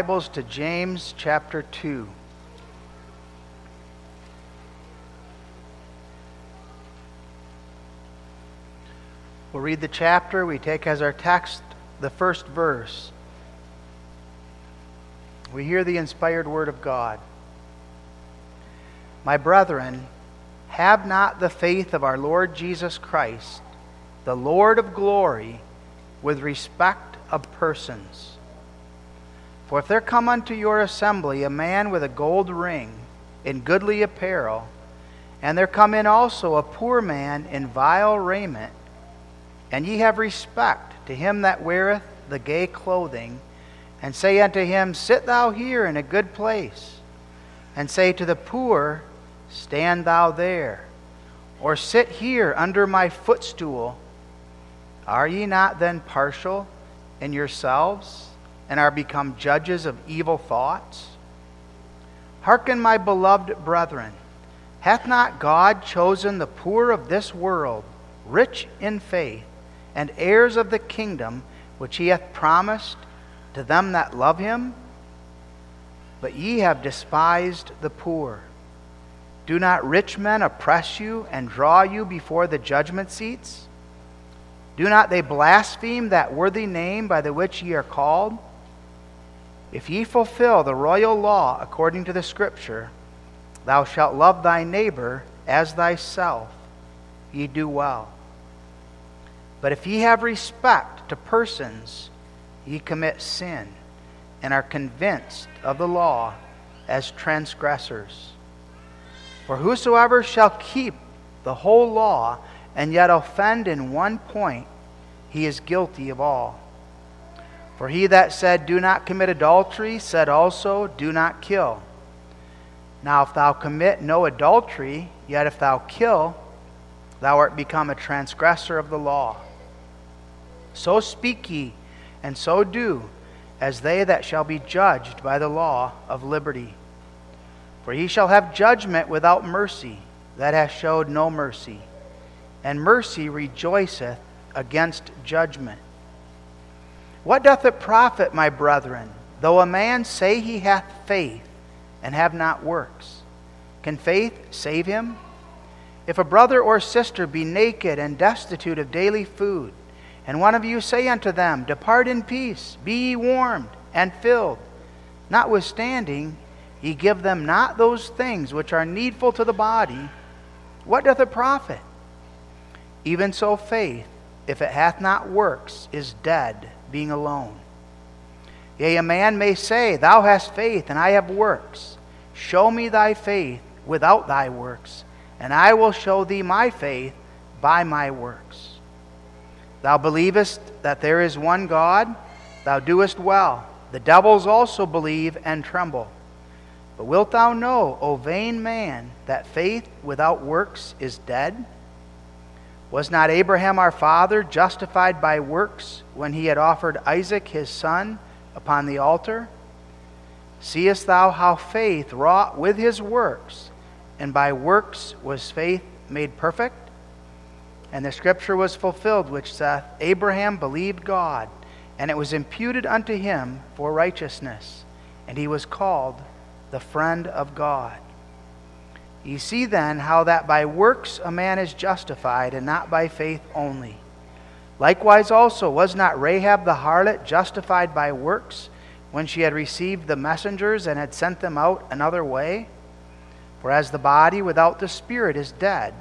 Bibles to James chapter 2. We'll read the chapter. We take as our text the first verse. We hear the inspired word of God. My brethren, have not the faith of our Lord Jesus Christ, the Lord of glory, with respect of persons. For if there come unto your assembly a man with a gold ring in goodly apparel, and there come in also a poor man in vile raiment, and ye have respect to him that weareth the gay clothing, and say unto him, Sit thou here in a good place, and say to the poor, Stand thou there, or sit here under my footstool, are ye not then partial in yourselves? And are become judges of evil thoughts? Hearken, my beloved brethren, hath not God chosen the poor of this world, rich in faith, and heirs of the kingdom which he hath promised to them that love him? But ye have despised the poor. Do not rich men oppress you and draw you before the judgment seats? Do not they blaspheme that worthy name by the which ye are called? If ye fulfill the royal law according to the Scripture, thou shalt love thy neighbor as thyself, ye do well. But if ye have respect to persons, ye commit sin, and are convinced of the law as transgressors. For whosoever shall keep the whole law and yet offend in one point, he is guilty of all. For he that said, Do not commit adultery, said also, Do not kill. Now, if thou commit no adultery, yet if thou kill, thou art become a transgressor of the law. So speak ye, and so do, as they that shall be judged by the law of liberty. For he shall have judgment without mercy, that hath showed no mercy, and mercy rejoiceth against judgment. What doth it profit, my brethren, though a man say he hath faith and have not works? Can faith save him? If a brother or sister be naked and destitute of daily food, and one of you say unto them, Depart in peace, be ye warmed and filled, notwithstanding, ye give them not those things which are needful to the body, what doth it profit? Even so, faith, if it hath not works, is dead being alone. Yea, a man may say, Thou hast faith, and I have works. Show me thy faith without thy works, and I will show thee my faith by my works. Thou believest that there is one God, thou doest well. The devils also believe and tremble. But wilt thou know, O vain man, that faith without works is dead? Was not Abraham our father justified by works when he had offered Isaac his son upon the altar? Seest thou how faith wrought with his works, and by works was faith made perfect? And the scripture was fulfilled, which saith, Abraham believed God, and it was imputed unto him for righteousness, and he was called the friend of God. Ye see then how that by works a man is justified, and not by faith only. Likewise also, was not Rahab the harlot justified by works when she had received the messengers and had sent them out another way? For as the body without the spirit is dead,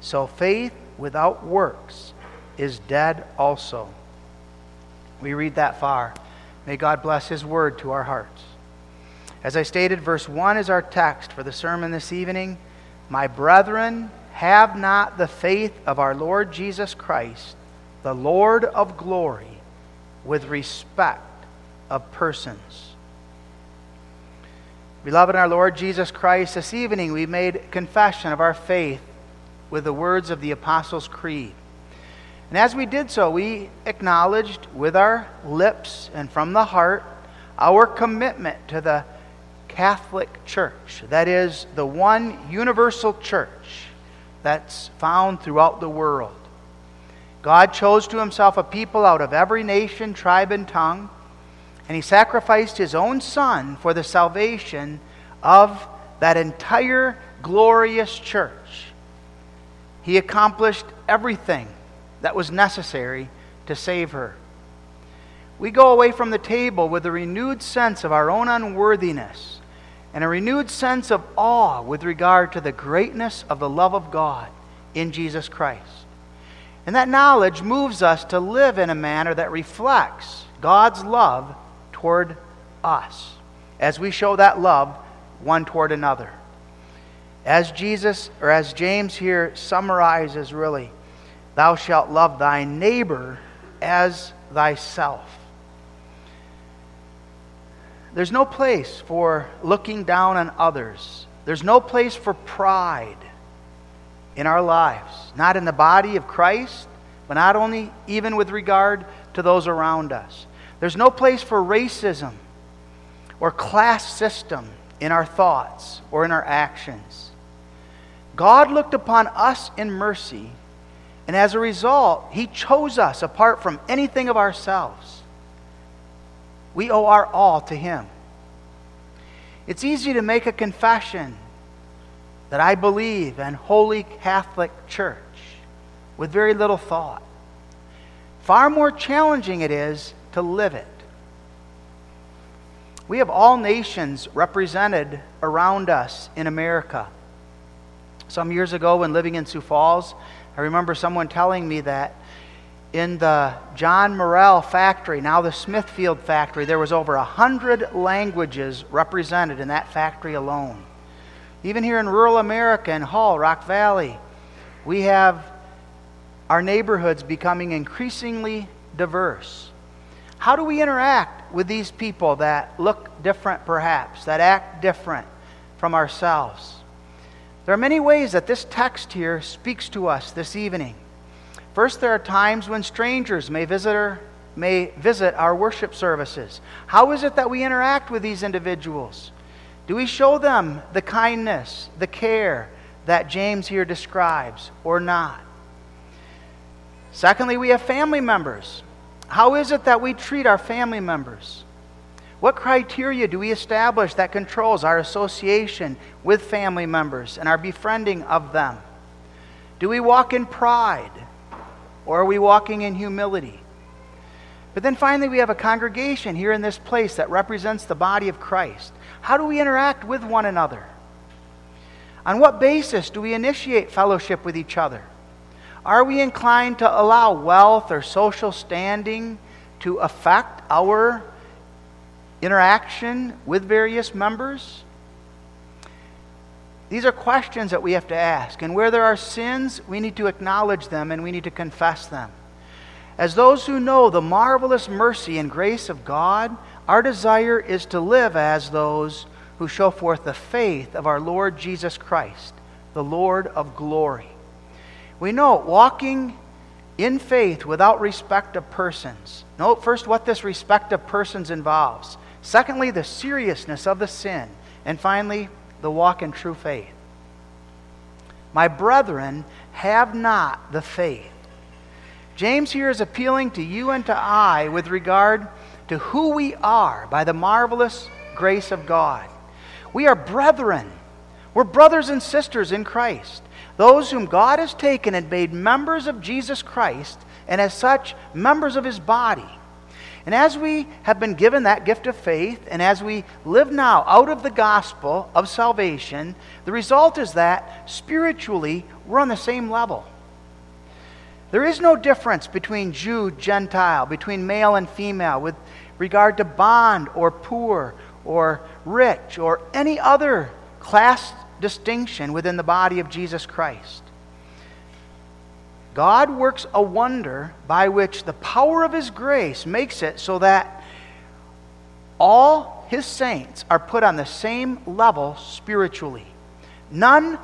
so faith without works is dead also. We read that far. May God bless His word to our hearts. As I stated, verse 1 is our text for the sermon this evening. My brethren, have not the faith of our Lord Jesus Christ, the Lord of glory, with respect of persons. Beloved, in our Lord Jesus Christ, this evening we made confession of our faith with the words of the Apostles' Creed. And as we did so, we acknowledged with our lips and from the heart our commitment to the Catholic Church. That is the one universal church that's found throughout the world. God chose to himself a people out of every nation, tribe, and tongue, and he sacrificed his own son for the salvation of that entire glorious church. He accomplished everything that was necessary to save her. We go away from the table with a renewed sense of our own unworthiness and a renewed sense of awe with regard to the greatness of the love of God in Jesus Christ. And that knowledge moves us to live in a manner that reflects God's love toward us as we show that love one toward another. As Jesus, or as James here summarizes really, thou shalt love thy neighbor as thyself. There's no place for looking down on others. There's no place for pride in our lives, not in the body of Christ, but not only even with regard to those around us. There's no place for racism or class system in our thoughts or in our actions. God looked upon us in mercy, and as a result, He chose us apart from anything of ourselves. We owe our all to Him. It's easy to make a confession that I believe in Holy Catholic Church with very little thought. Far more challenging it is to live it. We have all nations represented around us in America. Some years ago, when living in Sioux Falls, I remember someone telling me that in the John Morrell factory, now the Smithfield factory, there was over a hundred languages represented in that factory alone. Even here in rural America, in Hull, Rock Valley, we have our neighborhoods becoming increasingly diverse. How do we interact with these people that look different, perhaps, that act different from ourselves? There are many ways that this text here speaks to us this evening. First, there are times when strangers may visit, may visit our worship services. How is it that we interact with these individuals? Do we show them the kindness, the care that James here describes, or not? Secondly, we have family members how is it that we treat our family members? What criteria do we establish that controls our association with family members and our befriending of them? Do we walk in pride or are we walking in humility? But then finally, we have a congregation here in this place that represents the body of Christ. How do we interact with one another? On what basis do we initiate fellowship with each other? Are we inclined to allow wealth or social standing to affect our interaction with various members? These are questions that we have to ask. And where there are sins, we need to acknowledge them and we need to confess them. As those who know the marvelous mercy and grace of God, our desire is to live as those who show forth the faith of our Lord Jesus Christ, the Lord of glory. We know walking in faith without respect of persons. Note first what this respect of persons involves. Secondly, the seriousness of the sin. And finally, the walk in true faith. My brethren, have not the faith. James here is appealing to you and to I with regard to who we are by the marvelous grace of God. We are brethren. We're brothers and sisters in Christ those whom God has taken and made members of Jesus Christ, and as such, members of his body. And as we have been given that gift of faith, and as we live now out of the gospel of salvation, the result is that spiritually we're on the same level. There is no difference between Jew, Gentile, between male and female, with regard to bond or poor or rich or any other class distinction within the body of Jesus Christ. God works a wonder by which the power of His grace makes it so that all His saints are put on the same level spiritually. None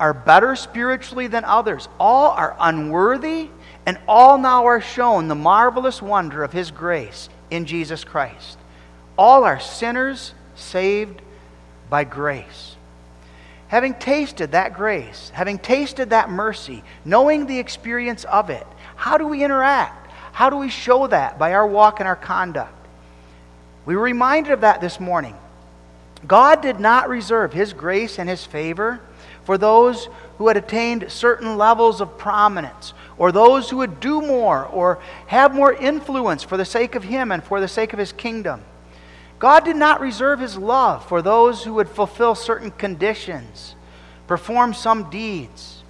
are better spiritually than others. All are unworthy, and all now are shown the marvelous wonder of His grace in Jesus Christ. All are sinners saved by grace having tasted that grace, having tasted that mercy, knowing the experience of it, how do we interact? How do we show that by our walk and our conduct? We were reminded of that this morning. God did not reserve His grace and His favor for those who had attained certain levels of prominence, or those who would do more or have more influence for the sake of Him and for the sake of His kingdom. God did not reserve His love for those who would fulfill certain conditions, perform some deeds.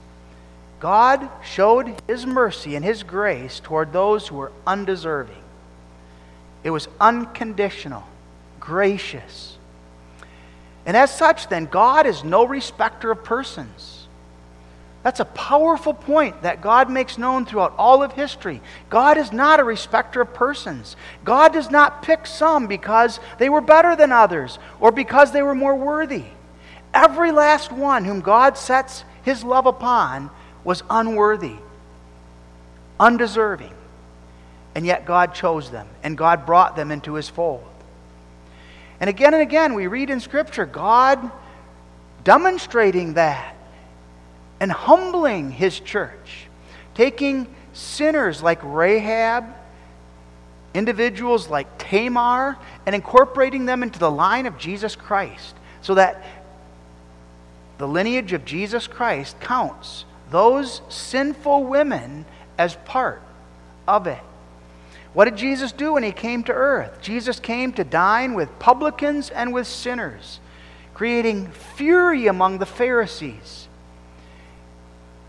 God showed His mercy and His grace toward those who were undeserving. It was unconditional, gracious. And as such, then, God is no respecter of persons. That's a powerful point that God makes known throughout all of history. God is not a respecter of persons. God does not pick some because they were better than others or because they were more worthy. Every last one whom God sets his love upon was unworthy, undeserving. And yet God chose them and God brought them into his fold. And again and again, we read in Scripture God demonstrating that and humbling his church, taking sinners like Rahab, individuals like Tamar, and incorporating them into the line of Jesus Christ so that the lineage of Jesus Christ counts those sinful women as part of it. What did Jesus do when he came to earth? Jesus came to dine with publicans and with sinners, creating fury among the Pharisees.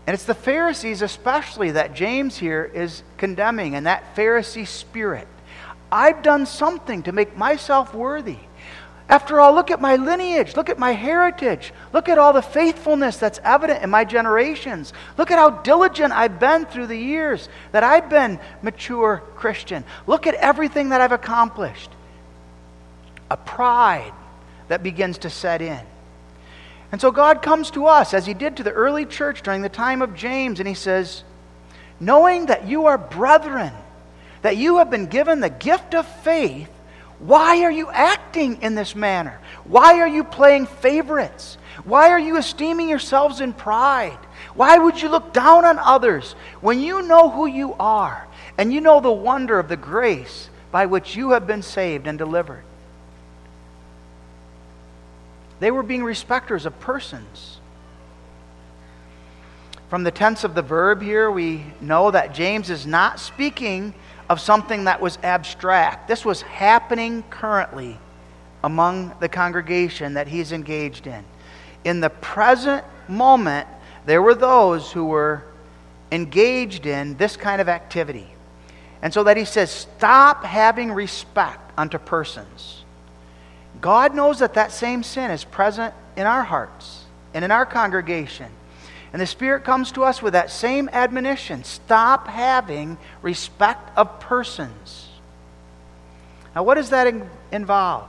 And it's the Pharisees, especially, that James here is condemning, and that Pharisee spirit. I've done something to make myself worthy. After all, look at my lineage. Look at my heritage. Look at all the faithfulness that's evident in my generations. Look at how diligent I've been through the years that I've been mature Christian. Look at everything that I've accomplished. A pride that begins to set in. And so God comes to us, as He did to the early church during the time of James, and He says, Knowing that you are brethren, that you have been given the gift of faith, why are you acting in this manner? Why are you playing favorites? Why are you esteeming yourselves in pride? Why would you look down on others when you know who you are and you know the wonder of the grace by which you have been saved and delivered? They were being respecters of persons. From the tense of the verb here, we know that James is not speaking of something that was abstract. This was happening currently among the congregation that he's engaged in. In the present moment, there were those who were engaged in this kind of activity. And so that he says, stop having respect unto persons. God knows that that same sin is present in our hearts and in our congregation. And the Spirit comes to us with that same admonition stop having respect of persons. Now, what does that involve?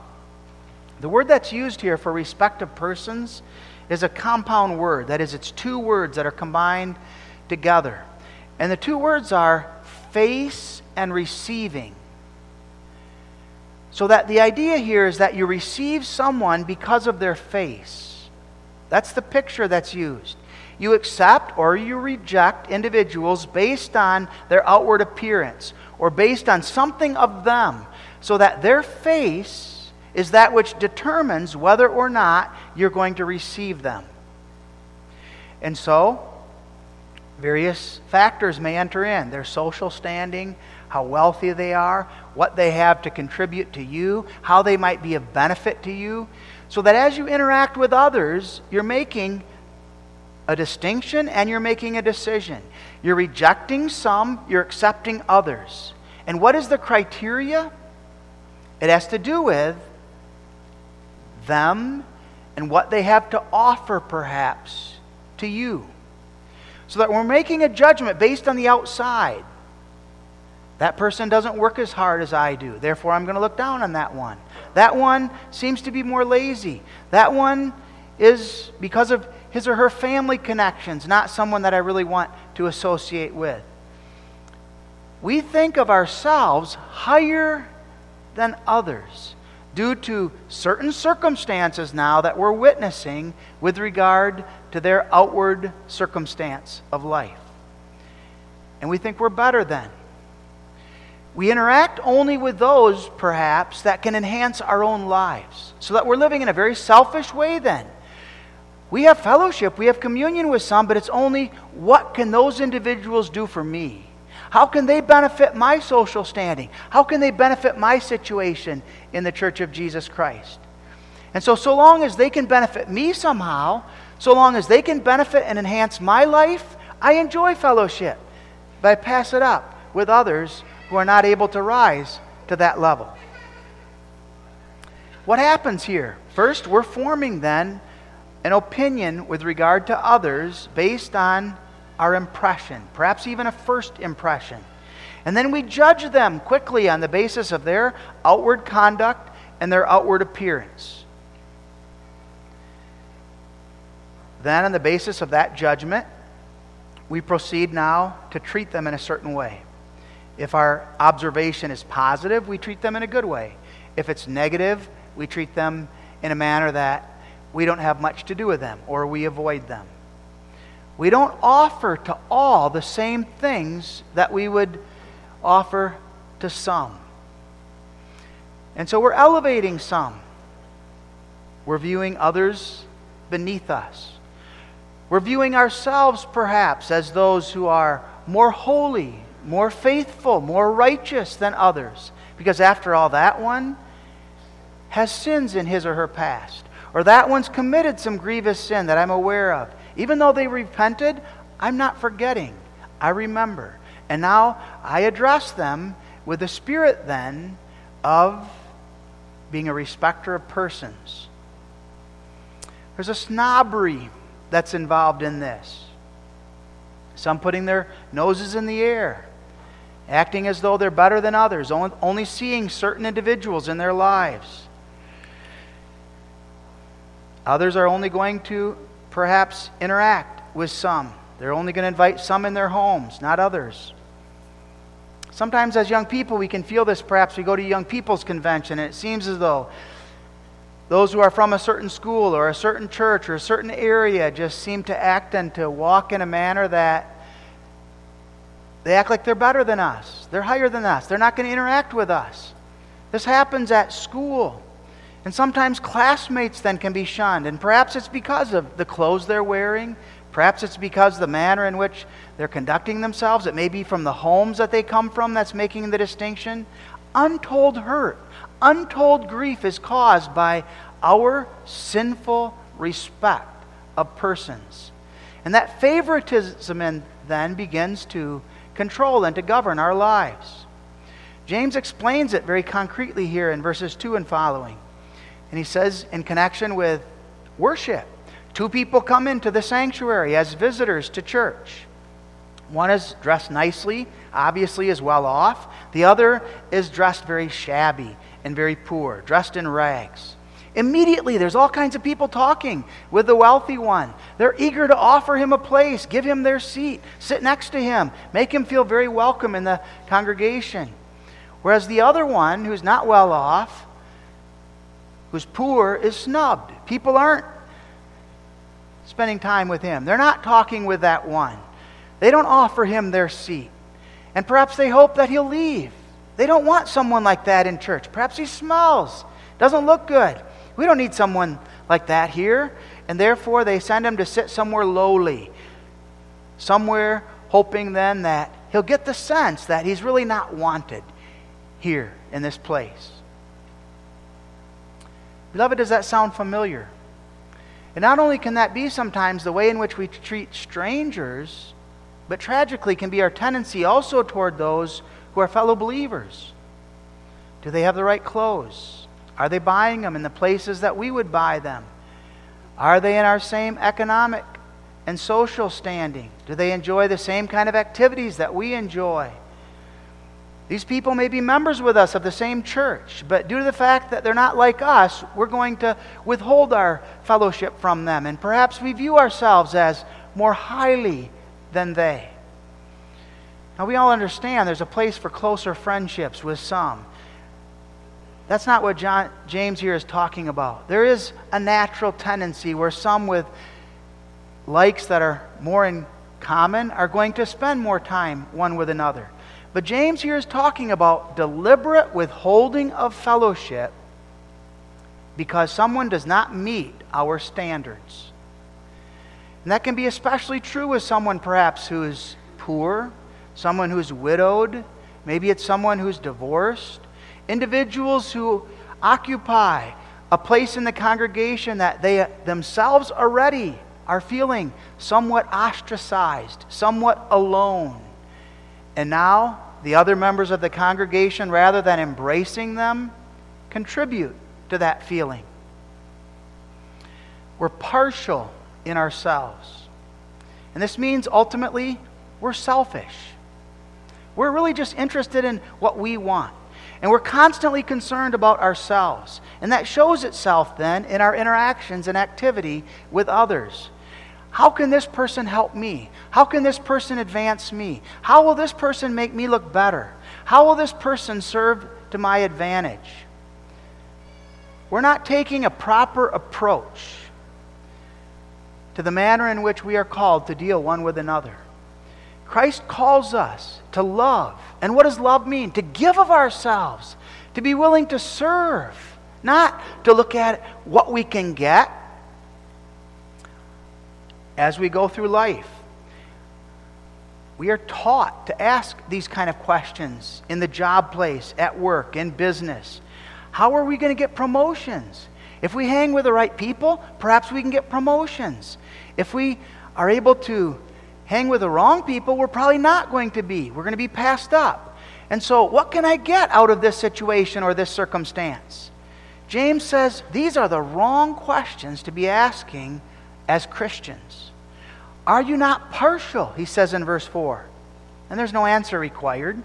The word that's used here for respect of persons is a compound word. That is, it's two words that are combined together. And the two words are face and receiving. So that the idea here is that you receive someone because of their face. That's the picture that's used. You accept or you reject individuals based on their outward appearance or based on something of them, so that their face is that which determines whether or not you're going to receive them. And so, various factors may enter in their social standing, how wealthy they are, what they have to contribute to you, how they might be of benefit to you, so that as you interact with others, you're making a distinction and you're making a decision. You're rejecting some, you're accepting others. And what is the criteria? It has to do with them and what they have to offer, perhaps, to you. So that we're making a judgment based on the outside. That person doesn't work as hard as I do. Therefore, I'm going to look down on that one. That one seems to be more lazy. That one is, because of his or her family connections, not someone that I really want to associate with. We think of ourselves higher than others due to certain circumstances now that we're witnessing with regard to their outward circumstance of life. And we think we're better than. We interact only with those, perhaps, that can enhance our own lives. So that we're living in a very selfish way then. We have fellowship, we have communion with some, but it's only what can those individuals do for me? How can they benefit my social standing? How can they benefit my situation in the church of Jesus Christ? And so, so long as they can benefit me somehow, so long as they can benefit and enhance my life, I enjoy fellowship. But I pass it up with others who are not able to rise to that level. What happens here? First, we're forming then an opinion with regard to others based on our impression, perhaps even a first impression. And then we judge them quickly on the basis of their outward conduct and their outward appearance. Then, on the basis of that judgment, we proceed now to treat them in a certain way. If our observation is positive, we treat them in a good way. If it's negative, we treat them in a manner that we don't have much to do with them or we avoid them. We don't offer to all the same things that we would offer to some. And so we're elevating some. We're viewing others beneath us. We're viewing ourselves perhaps as those who are more holy more faithful, more righteous than others. Because after all, that one has sins in his or her past. Or that one's committed some grievous sin that I'm aware of. Even though they repented, I'm not forgetting. I remember. And now I address them with the spirit then of being a respecter of persons. There's a snobbery that's involved in this. Some putting their noses in the air acting as though they're better than others, only seeing certain individuals in their lives. Others are only going to perhaps interact with some. They're only going to invite some in their homes, not others. Sometimes, as young people, we can feel this. Perhaps we go to young people's convention, and it seems as though those who are from a certain school or a certain church or a certain area just seem to act and to walk in a manner that they act like they're better than us. They're higher than us. They're not going to interact with us. This happens at school. And sometimes classmates then can be shunned. And perhaps it's because of the clothes they're wearing. Perhaps it's because the manner in which they're conducting themselves. It may be from the homes that they come from that's making the distinction. Untold hurt, untold grief is caused by our sinful respect of persons. And that favoritism then begins to control and to govern our lives. James explains it very concretely here in verses 2 and following. And he says, in connection with worship, two people come into the sanctuary as visitors to church. One is dressed nicely, obviously is well off. The other is dressed very shabby and very poor, dressed in rags. Immediately, there's all kinds of people talking with the wealthy one. They're eager to offer him a place, give him their seat, sit next to him, make him feel very welcome in the congregation. Whereas the other one, who's not well off, who's poor, is snubbed. People aren't spending time with him, they're not talking with that one. They don't offer him their seat. And perhaps they hope that he'll leave. They don't want someone like that in church. Perhaps he smells, doesn't look good. We don't need someone like that here. And therefore, they send him to sit somewhere lowly, somewhere hoping then that he'll get the sense that he's really not wanted here in this place. Beloved, does that sound familiar? And not only can that be sometimes the way in which we treat strangers, but tragically can be our tendency also toward those who are fellow believers. Do they have the right clothes? Are they buying them in the places that we would buy them? Are they in our same economic and social standing? Do they enjoy the same kind of activities that we enjoy? These people may be members with us of the same church, but due to the fact that they're not like us, we're going to withhold our fellowship from them. And perhaps we view ourselves as more highly than they. Now, we all understand there's a place for closer friendships with some. That's not what John, James here is talking about. There is a natural tendency where some with likes that are more in common are going to spend more time one with another. But James here is talking about deliberate withholding of fellowship because someone does not meet our standards. And that can be especially true with someone perhaps who is poor, someone who's widowed, maybe it's someone who's divorced, individuals who occupy a place in the congregation that they themselves already are feeling somewhat ostracized, somewhat alone. And now, the other members of the congregation, rather than embracing them, contribute to that feeling. We're partial in ourselves. And this means ultimately we're selfish. We're really just interested in what we want. And we're constantly concerned about ourselves. And that shows itself then in our interactions and activity with others. How can this person help me? How can this person advance me? How will this person make me look better? How will this person serve to my advantage? We're not taking a proper approach to the manner in which we are called to deal one with another. Christ calls us to love. And what does love mean? To give of ourselves, to be willing to serve, not to look at what we can get, as we go through life. We are taught to ask these kind of questions in the job place, at work, in business. How are we going to get promotions? If we hang with the right people, perhaps we can get promotions. If we are able to hang with the wrong people, we're probably not going to be. We're going to be passed up. And so, what can I get out of this situation or this circumstance? James says these are the wrong questions to be asking as Christians. Are you not partial? He says in verse 4. And there's no answer required.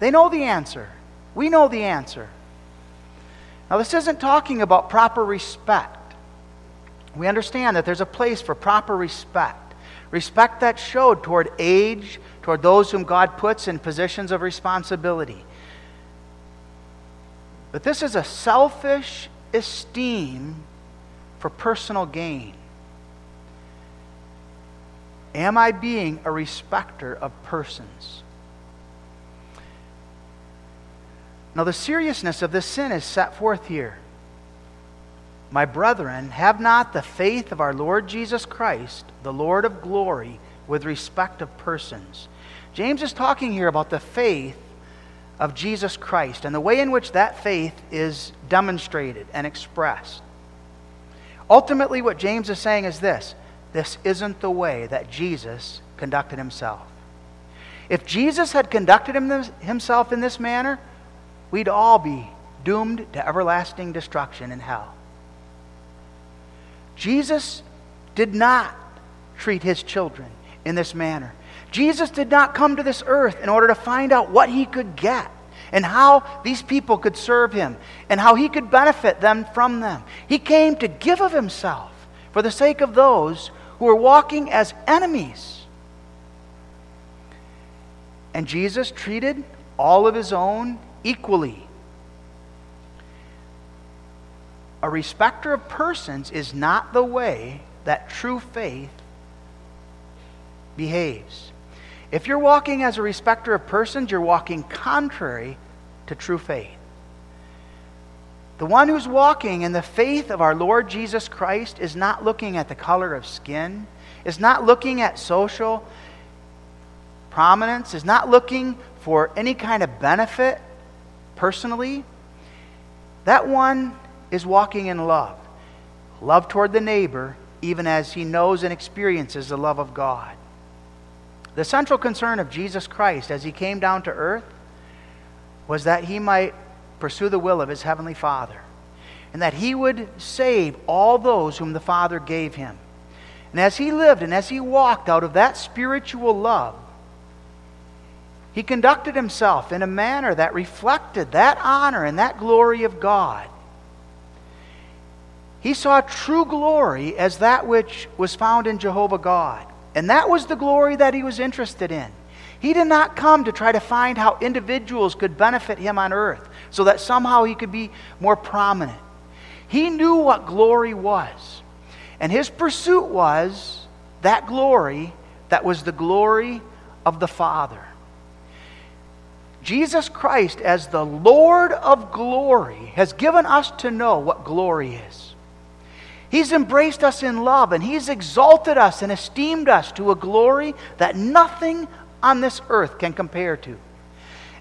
They know the answer. We know the answer. Now, this isn't talking about proper respect. We understand that there's a place for proper respect. Respect that showed toward age, toward those whom God puts in positions of responsibility. But this is a selfish esteem for personal gain. Am I being a respecter of persons? Now, the seriousness of this sin is set forth here. My brethren, have not the faith of our Lord Jesus Christ, the Lord of glory, with respect of persons. James is talking here about the faith of Jesus Christ and the way in which that faith is demonstrated and expressed. Ultimately, what James is saying is this this isn't the way that Jesus conducted himself. If Jesus had conducted himself in this manner, we'd all be doomed to everlasting destruction in hell. Jesus did not treat his children in this manner. Jesus did not come to this earth in order to find out what he could get and how these people could serve him and how he could benefit them from them. He came to give of himself for the sake of those who were walking as enemies. And Jesus treated all of his own equally. A respecter of persons is not the way that true faith behaves. If you're walking as a respecter of persons, you're walking contrary to true faith. The one who's walking in the faith of our Lord Jesus Christ is not looking at the color of skin, is not looking at social prominence, is not looking for any kind of benefit personally. That one is walking in love. Love toward the neighbor, even as he knows and experiences the love of God. The central concern of Jesus Christ as he came down to earth was that he might pursue the will of his heavenly Father, and that he would save all those whom the Father gave him. And as he lived and as he walked out of that spiritual love, he conducted himself in a manner that reflected that honor and that glory of God. He saw true glory as that which was found in Jehovah God. And that was the glory that he was interested in. He did not come to try to find how individuals could benefit him on earth so that somehow he could be more prominent. He knew what glory was. And his pursuit was that glory that was the glory of the Father. Jesus Christ, as the Lord of glory, has given us to know what glory is. He's embraced us in love and He's exalted us and esteemed us to a glory that nothing on this earth can compare to.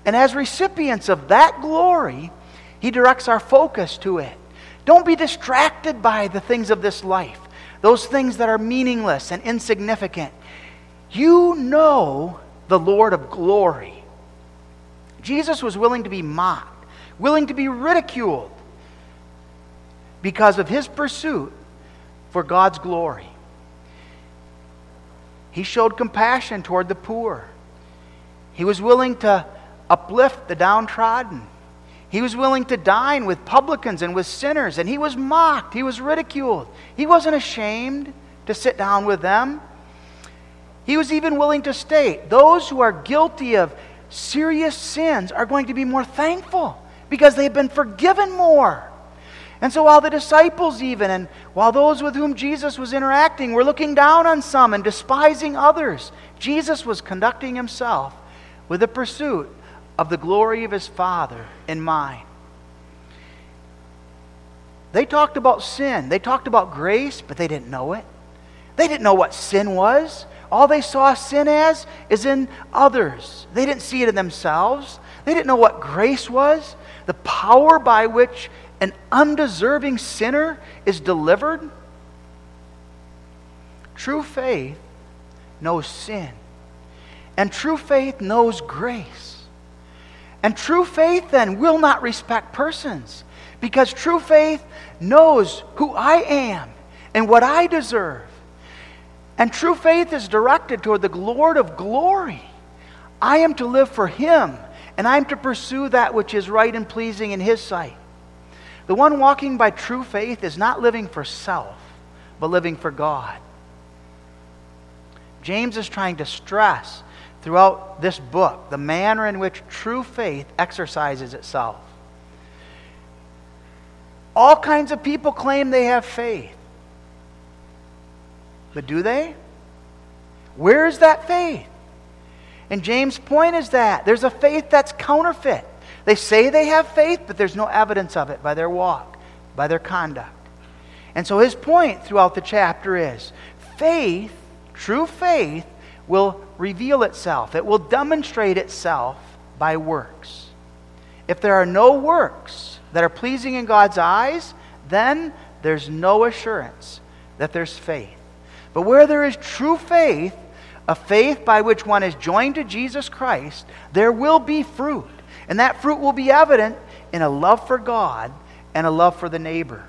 And as recipients of that glory, He directs our focus to it. Don't be distracted by the things of this life, those things that are meaningless and insignificant. You know the Lord of glory. Jesus was willing to be mocked, willing to be ridiculed because of his pursuit for God's glory. He showed compassion toward the poor. He was willing to uplift the downtrodden. He was willing to dine with publicans and with sinners, and he was mocked. He was ridiculed. He wasn't ashamed to sit down with them. He was even willing to state those who are guilty of serious sins are going to be more thankful because they've been forgiven more. And so, while the disciples, even, and while those with whom Jesus was interacting were looking down on some and despising others, Jesus was conducting himself with the pursuit of the glory of his Father in mind. They talked about sin, they talked about grace, but they didn't know it. They didn't know what sin was. All they saw sin as is in others. They didn't see it in themselves. They didn't know what grace was, the power by which an undeserving sinner is delivered. True faith knows sin, and true faith knows grace. And true faith then will not respect persons because true faith knows who I am and what I deserve. And true faith is directed toward the Lord of glory. I am to live for Him, and I am to pursue that which is right and pleasing in His sight. The one walking by true faith is not living for self, but living for God. James is trying to stress throughout this book the manner in which true faith exercises itself. All kinds of people claim they have faith. But do they? Where is that faith? And James' point is that there's a faith that's counterfeit. They say they have faith, but there's no evidence of it by their walk, by their conduct. And so his point throughout the chapter is faith, true faith, will reveal itself, it will demonstrate itself by works. If there are no works that are pleasing in God's eyes, then there's no assurance that there's faith. But where there is true faith, a faith by which one is joined to Jesus Christ, there will be fruit. And that fruit will be evident in a love for God and a love for the neighbor.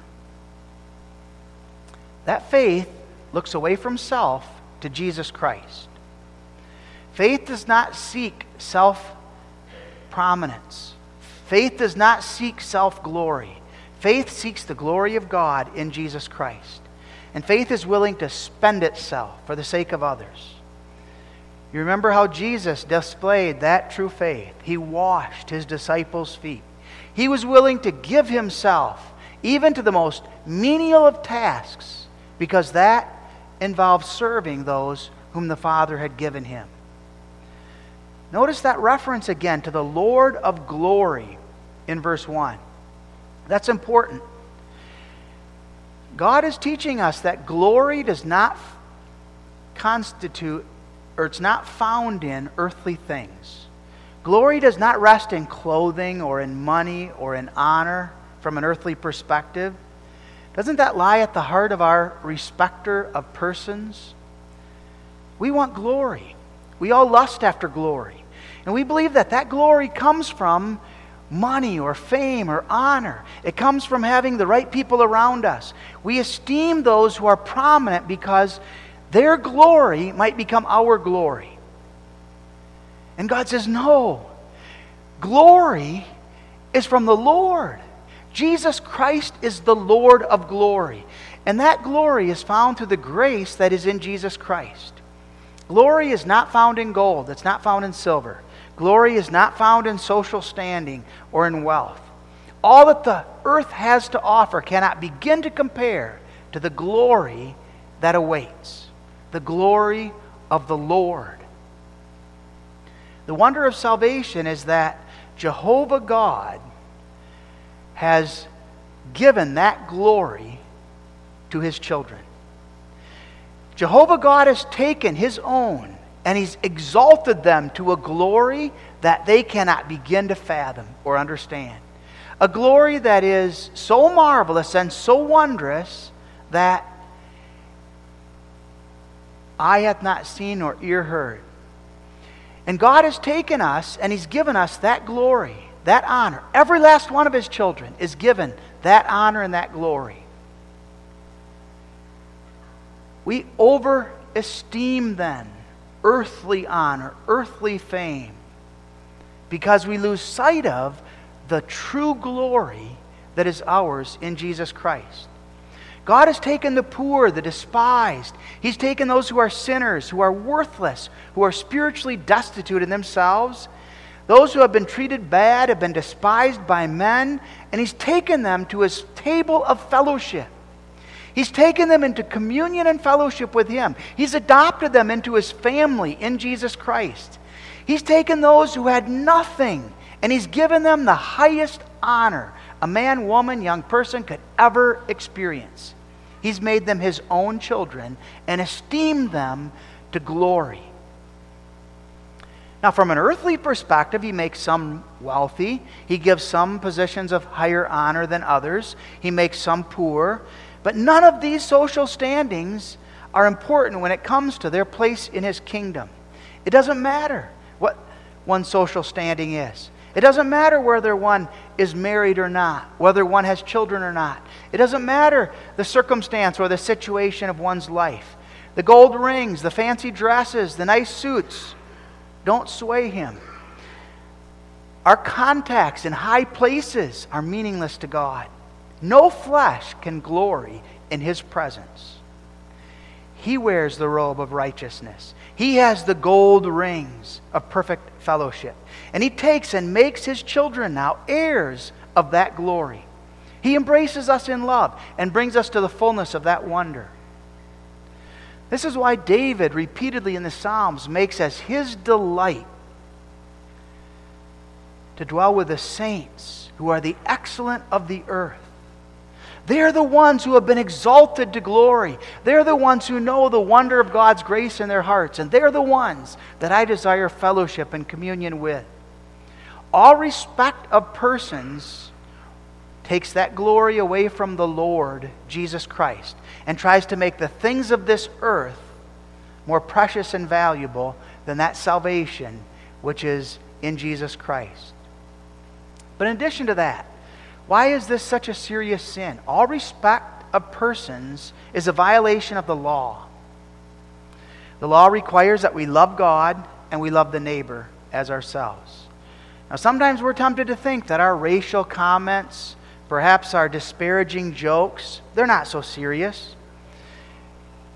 That faith looks away from self to Jesus Christ. Faith does not seek self prominence. Faith does not seek self glory. Faith seeks the glory of God in Jesus Christ. And faith is willing to spend itself for the sake of others. You remember how Jesus displayed that true faith. He washed his disciples' feet. He was willing to give himself even to the most menial of tasks because that involved serving those whom the Father had given him. Notice that reference again to the Lord of glory in verse 1. That's important. God is teaching us that glory does not constitute or it's not found in earthly things. Glory does not rest in clothing or in money or in honor from an earthly perspective. Doesn't that lie at the heart of our respecter of persons? We want glory. We all lust after glory. And we believe that that glory comes from money or fame or honor. It comes from having the right people around us. We esteem those who are prominent because their glory might become our glory. And God says, No. Glory is from the Lord. Jesus Christ is the Lord of glory. And that glory is found through the grace that is in Jesus Christ. Glory is not found in gold, it's not found in silver. Glory is not found in social standing or in wealth. All that the earth has to offer cannot begin to compare to the glory that awaits the glory of the Lord. The wonder of salvation is that Jehovah God has given that glory to his children. Jehovah God has taken his own and he's exalted them to a glory that they cannot begin to fathom or understand. A glory that is so marvelous and so wondrous that eye hath not seen nor ear heard. And God has taken us and He's given us that glory, that honor. Every last one of His children is given that honor and that glory. We overesteem then earthly honor, earthly fame, because we lose sight of the true glory that is ours in Jesus Christ. God has taken the poor, the despised. He's taken those who are sinners, who are worthless, who are spiritually destitute in themselves, those who have been treated bad, have been despised by men, and He's taken them to His table of fellowship. He's taken them into communion and fellowship with Him. He's adopted them into His family in Jesus Christ. He's taken those who had nothing and He's given them the highest honor a man, woman, young person could ever experience. He's made them His own children and esteemed them to glory. Now, from an earthly perspective, he makes some wealthy. He gives some positions of higher honor than others. He makes some poor. But none of these social standings are important when it comes to their place in his kingdom. It doesn't matter what one's social standing is. It doesn't matter whether one is married or not, whether one has children or not. It doesn't matter the circumstance or the situation of one's life. The gold rings, the fancy dresses, the nice suits don't sway him. Our contacts in high places are meaningless to God. No flesh can glory in his presence. He wears the robe of righteousness. He has the gold rings of perfect fellowship. And he takes and makes his children now heirs of that glory. He embraces us in love and brings us to the fullness of that wonder. This is why David repeatedly in the Psalms makes as his delight to dwell with the saints who are the excellent of the earth. They're the ones who have been exalted to glory. They're the ones who know the wonder of God's grace in their hearts. And they're the ones that I desire fellowship and communion with. All respect of persons takes that glory away from the Lord Jesus Christ and tries to make the things of this earth more precious and valuable than that salvation which is in Jesus Christ. But in addition to that, why is this such a serious sin? All respect of persons is a violation of the law. The law requires that we love God and we love the neighbor as ourselves. Now, sometimes we're tempted to think that our racial comments, perhaps our disparaging jokes, they're not so serious.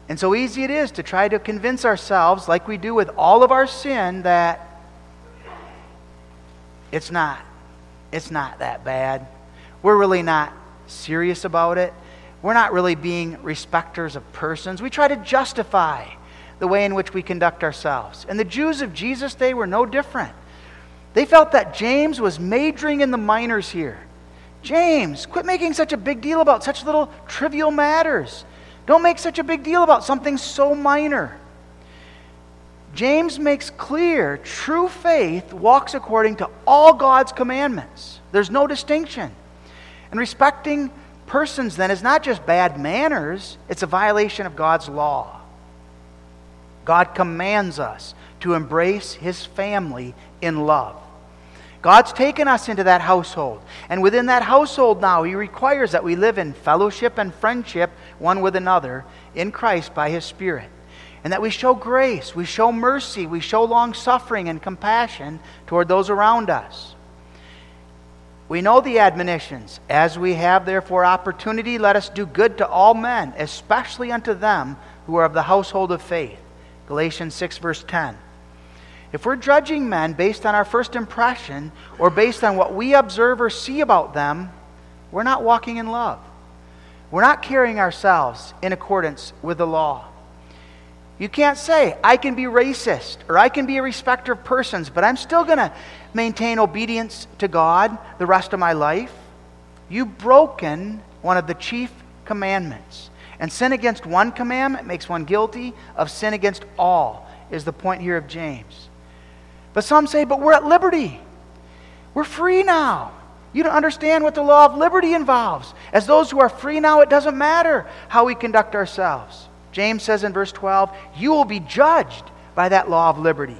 And so easy it is to try to convince ourselves, like we do with all of our sin, that it's not. It's not that bad. We're really not serious about it. We're not really being respecters of persons. We try to justify the way in which we conduct ourselves. And the Jews of Jesus' day were no different. They felt that James was majoring in the minors here. James, quit making such a big deal about such little trivial matters. Don't make such a big deal about something so minor. James makes clear true faith walks according to all God's commandments. There's no distinction. And respecting persons then is not just bad manners, it's a violation of God's law. God commands us to embrace his family in love. God's taken us into that household. And within that household now, He requires that we live in fellowship and friendship one with another in Christ by His Spirit. And that we show grace, we show mercy, we show long suffering and compassion toward those around us. We know the admonitions. As we have therefore opportunity, let us do good to all men, especially unto them who are of the household of faith. Galatians 6, verse 10. If we're judging men based on our first impression or based on what we observe or see about them, we're not walking in love. We're not carrying ourselves in accordance with the law. You can't say, I can be racist or I can be a respecter of persons, but I'm still going to maintain obedience to God the rest of my life. You've broken one of the chief commandments. And sin against one commandment makes one guilty of sin against all, is the point here of James. But some say, but we're at liberty. We're free now. You don't understand what the law of liberty involves. As those who are free now, it doesn't matter how we conduct ourselves. James says in verse 12, You will be judged by that law of liberty.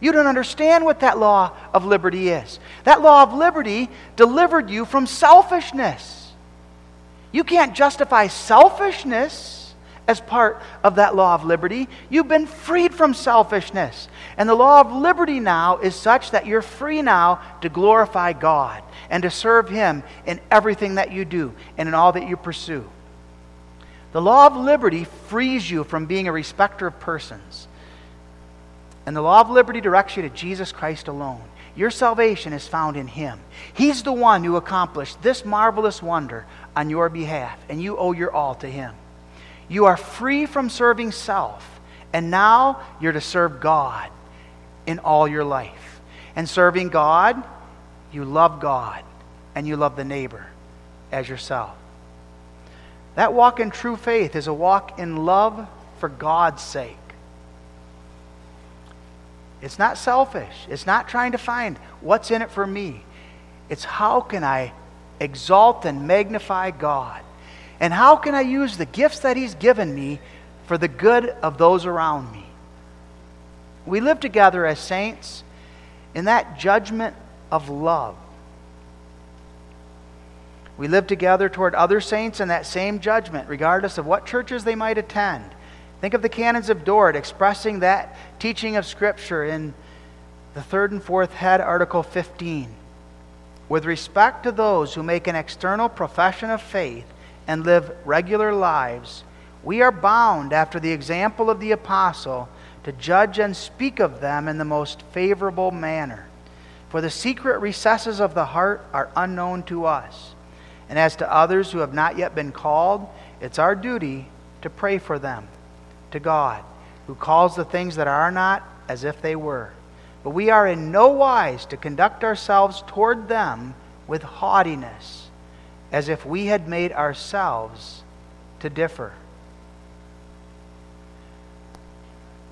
You don't understand what that law of liberty is. That law of liberty delivered you from selfishness. You can't justify selfishness as part of that law of liberty. You've been freed from selfishness. And the law of liberty now is such that you're free now to glorify God and to serve Him in everything that you do and in all that you pursue. The law of liberty frees you from being a respecter of persons. And the law of liberty directs you to Jesus Christ alone. Your salvation is found in Him. He's the one who accomplished this marvelous wonder on your behalf, and you owe your all to Him. You are free from serving self, and now you're to serve God in all your life. And serving God, you love God, and you love the neighbor as yourself. That walk in true faith is a walk in love for God's sake. It's not selfish. It's not trying to find what's in it for me. It's how can I exalt and magnify God? And how can I use the gifts that He's given me for the good of those around me? We live together as saints in that judgment of love. We live together toward other saints in that same judgment, regardless of what churches they might attend. Think of the canons of Dort expressing that teaching of Scripture in the third and fourth head, Article 15. With respect to those who make an external profession of faith and live regular lives, we are bound, after the example of the apostle, to judge and speak of them in the most favorable manner. For the secret recesses of the heart are unknown to us. And as to others who have not yet been called, it's our duty to pray for them to God, who calls the things that are not as if they were. But we are in no wise to conduct ourselves toward them with haughtiness, as if we had made ourselves to differ.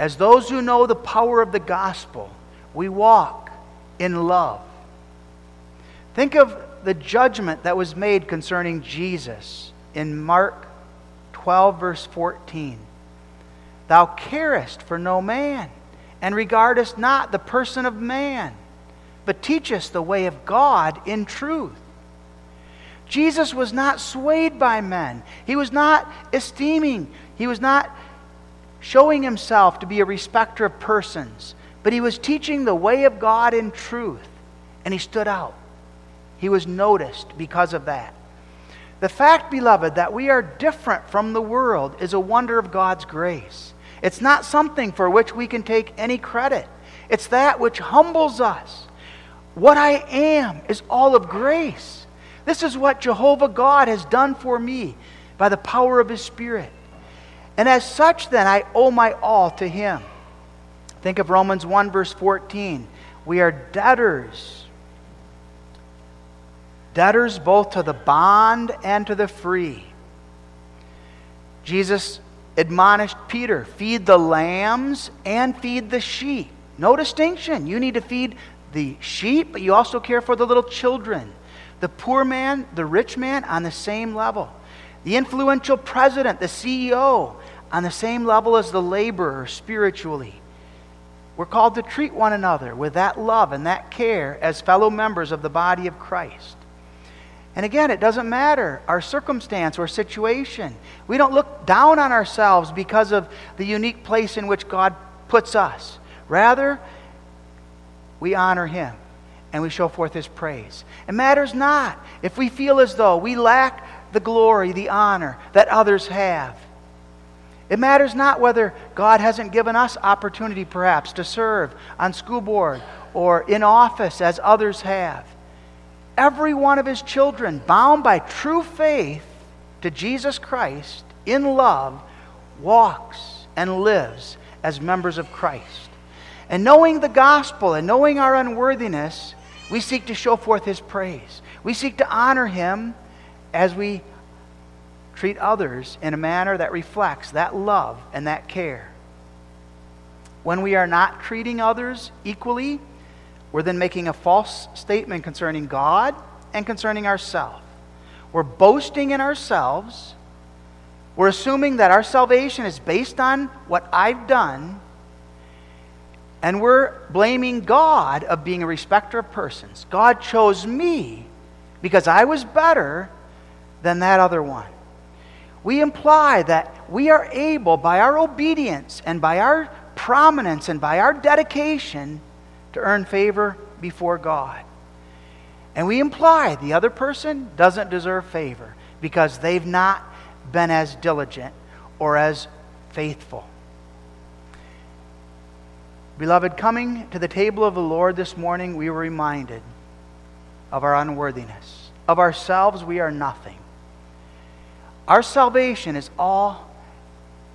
As those who know the power of the gospel, we walk in love. Think of the judgment that was made concerning Jesus in Mark 12, verse 14. Thou carest for no man, and regardest not the person of man, but teachest the way of God in truth. Jesus was not swayed by men. He was not esteeming, he was not showing himself to be a respecter of persons, but he was teaching the way of God in truth, and he stood out. He was noticed because of that. The fact, beloved, that we are different from the world is a wonder of God's grace. It's not something for which we can take any credit, it's that which humbles us. What I am is all of grace. This is what Jehovah God has done for me by the power of His Spirit. And as such, then, I owe my all to Him. Think of Romans 1, verse 14. We are debtors debtors both to the bond and to the free. Jesus admonished Peter feed the lambs and feed the sheep. No distinction. You need to feed the sheep, but you also care for the little children. The poor man, the rich man, on the same level. The influential president, the CEO, on the same level as the laborer spiritually. We're called to treat one another with that love and that care as fellow members of the body of Christ. And again, it doesn't matter our circumstance or situation. We don't look down on ourselves because of the unique place in which God puts us. Rather, we honor Him and we show forth His praise. It matters not if we feel as though we lack the glory, the honor that others have. It matters not whether God hasn't given us opportunity, perhaps, to serve on school board or in office as others have every one of his children, bound by true faith to Jesus Christ in love, walks and lives as members of Christ. And knowing the gospel and knowing our unworthiness, we seek to show forth his praise. We seek to honor him as we treat others in a manner that reflects that love and that care. When we are not treating others equally, we're then making a false statement concerning God and concerning ourselves. We're boasting in ourselves. We're assuming that our salvation is based on what I've done. And we're blaming God of being a respecter of persons. God chose me because I was better than that other one. We imply that we are able, by our obedience and by our prominence and by our dedication, to earn favor before God. And we imply the other person doesn't deserve favor because they've not been as diligent or as faithful. Beloved, coming to the table of the Lord this morning, we were reminded of our unworthiness. Of ourselves, we are nothing. Our salvation is all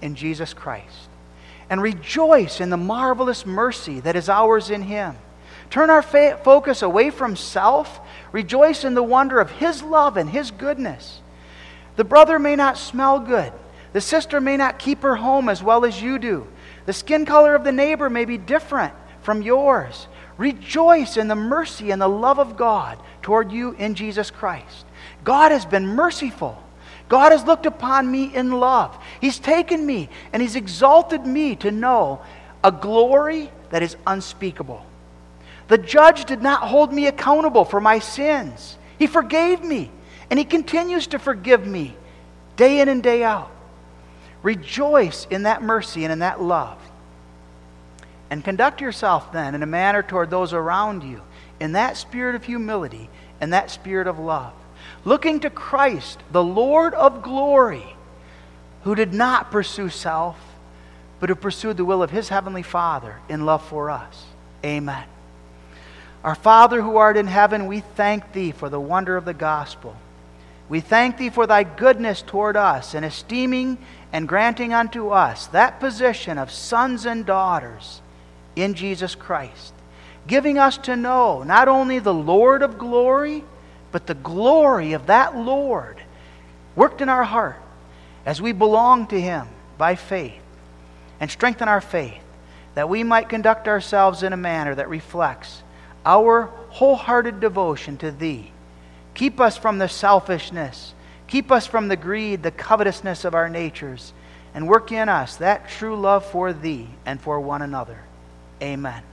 in Jesus Christ. And rejoice in the marvelous mercy that is ours in Him. Turn our fa- focus away from self. Rejoice in the wonder of His love and His goodness. The brother may not smell good. The sister may not keep her home as well as you do. The skin color of the neighbor may be different from yours. Rejoice in the mercy and the love of God toward you in Jesus Christ. God has been merciful. God has looked upon me in love. He's taken me and He's exalted me to know a glory that is unspeakable. The judge did not hold me accountable for my sins. He forgave me, and He continues to forgive me day in and day out. Rejoice in that mercy and in that love. And conduct yourself then in a manner toward those around you in that spirit of humility and that spirit of love. Looking to Christ, the Lord of glory, who did not pursue self, but who pursued the will of his heavenly Father in love for us. Amen. Our Father who art in heaven, we thank thee for the wonder of the gospel. We thank thee for thy goodness toward us in esteeming and granting unto us that position of sons and daughters in Jesus Christ, giving us to know not only the Lord of glory, but the glory of that Lord worked in our heart as we belong to him by faith and strengthen our faith that we might conduct ourselves in a manner that reflects our wholehearted devotion to Thee. Keep us from the selfishness. Keep us from the greed, the covetousness of our natures, and work in us that true love for Thee and for one another. Amen.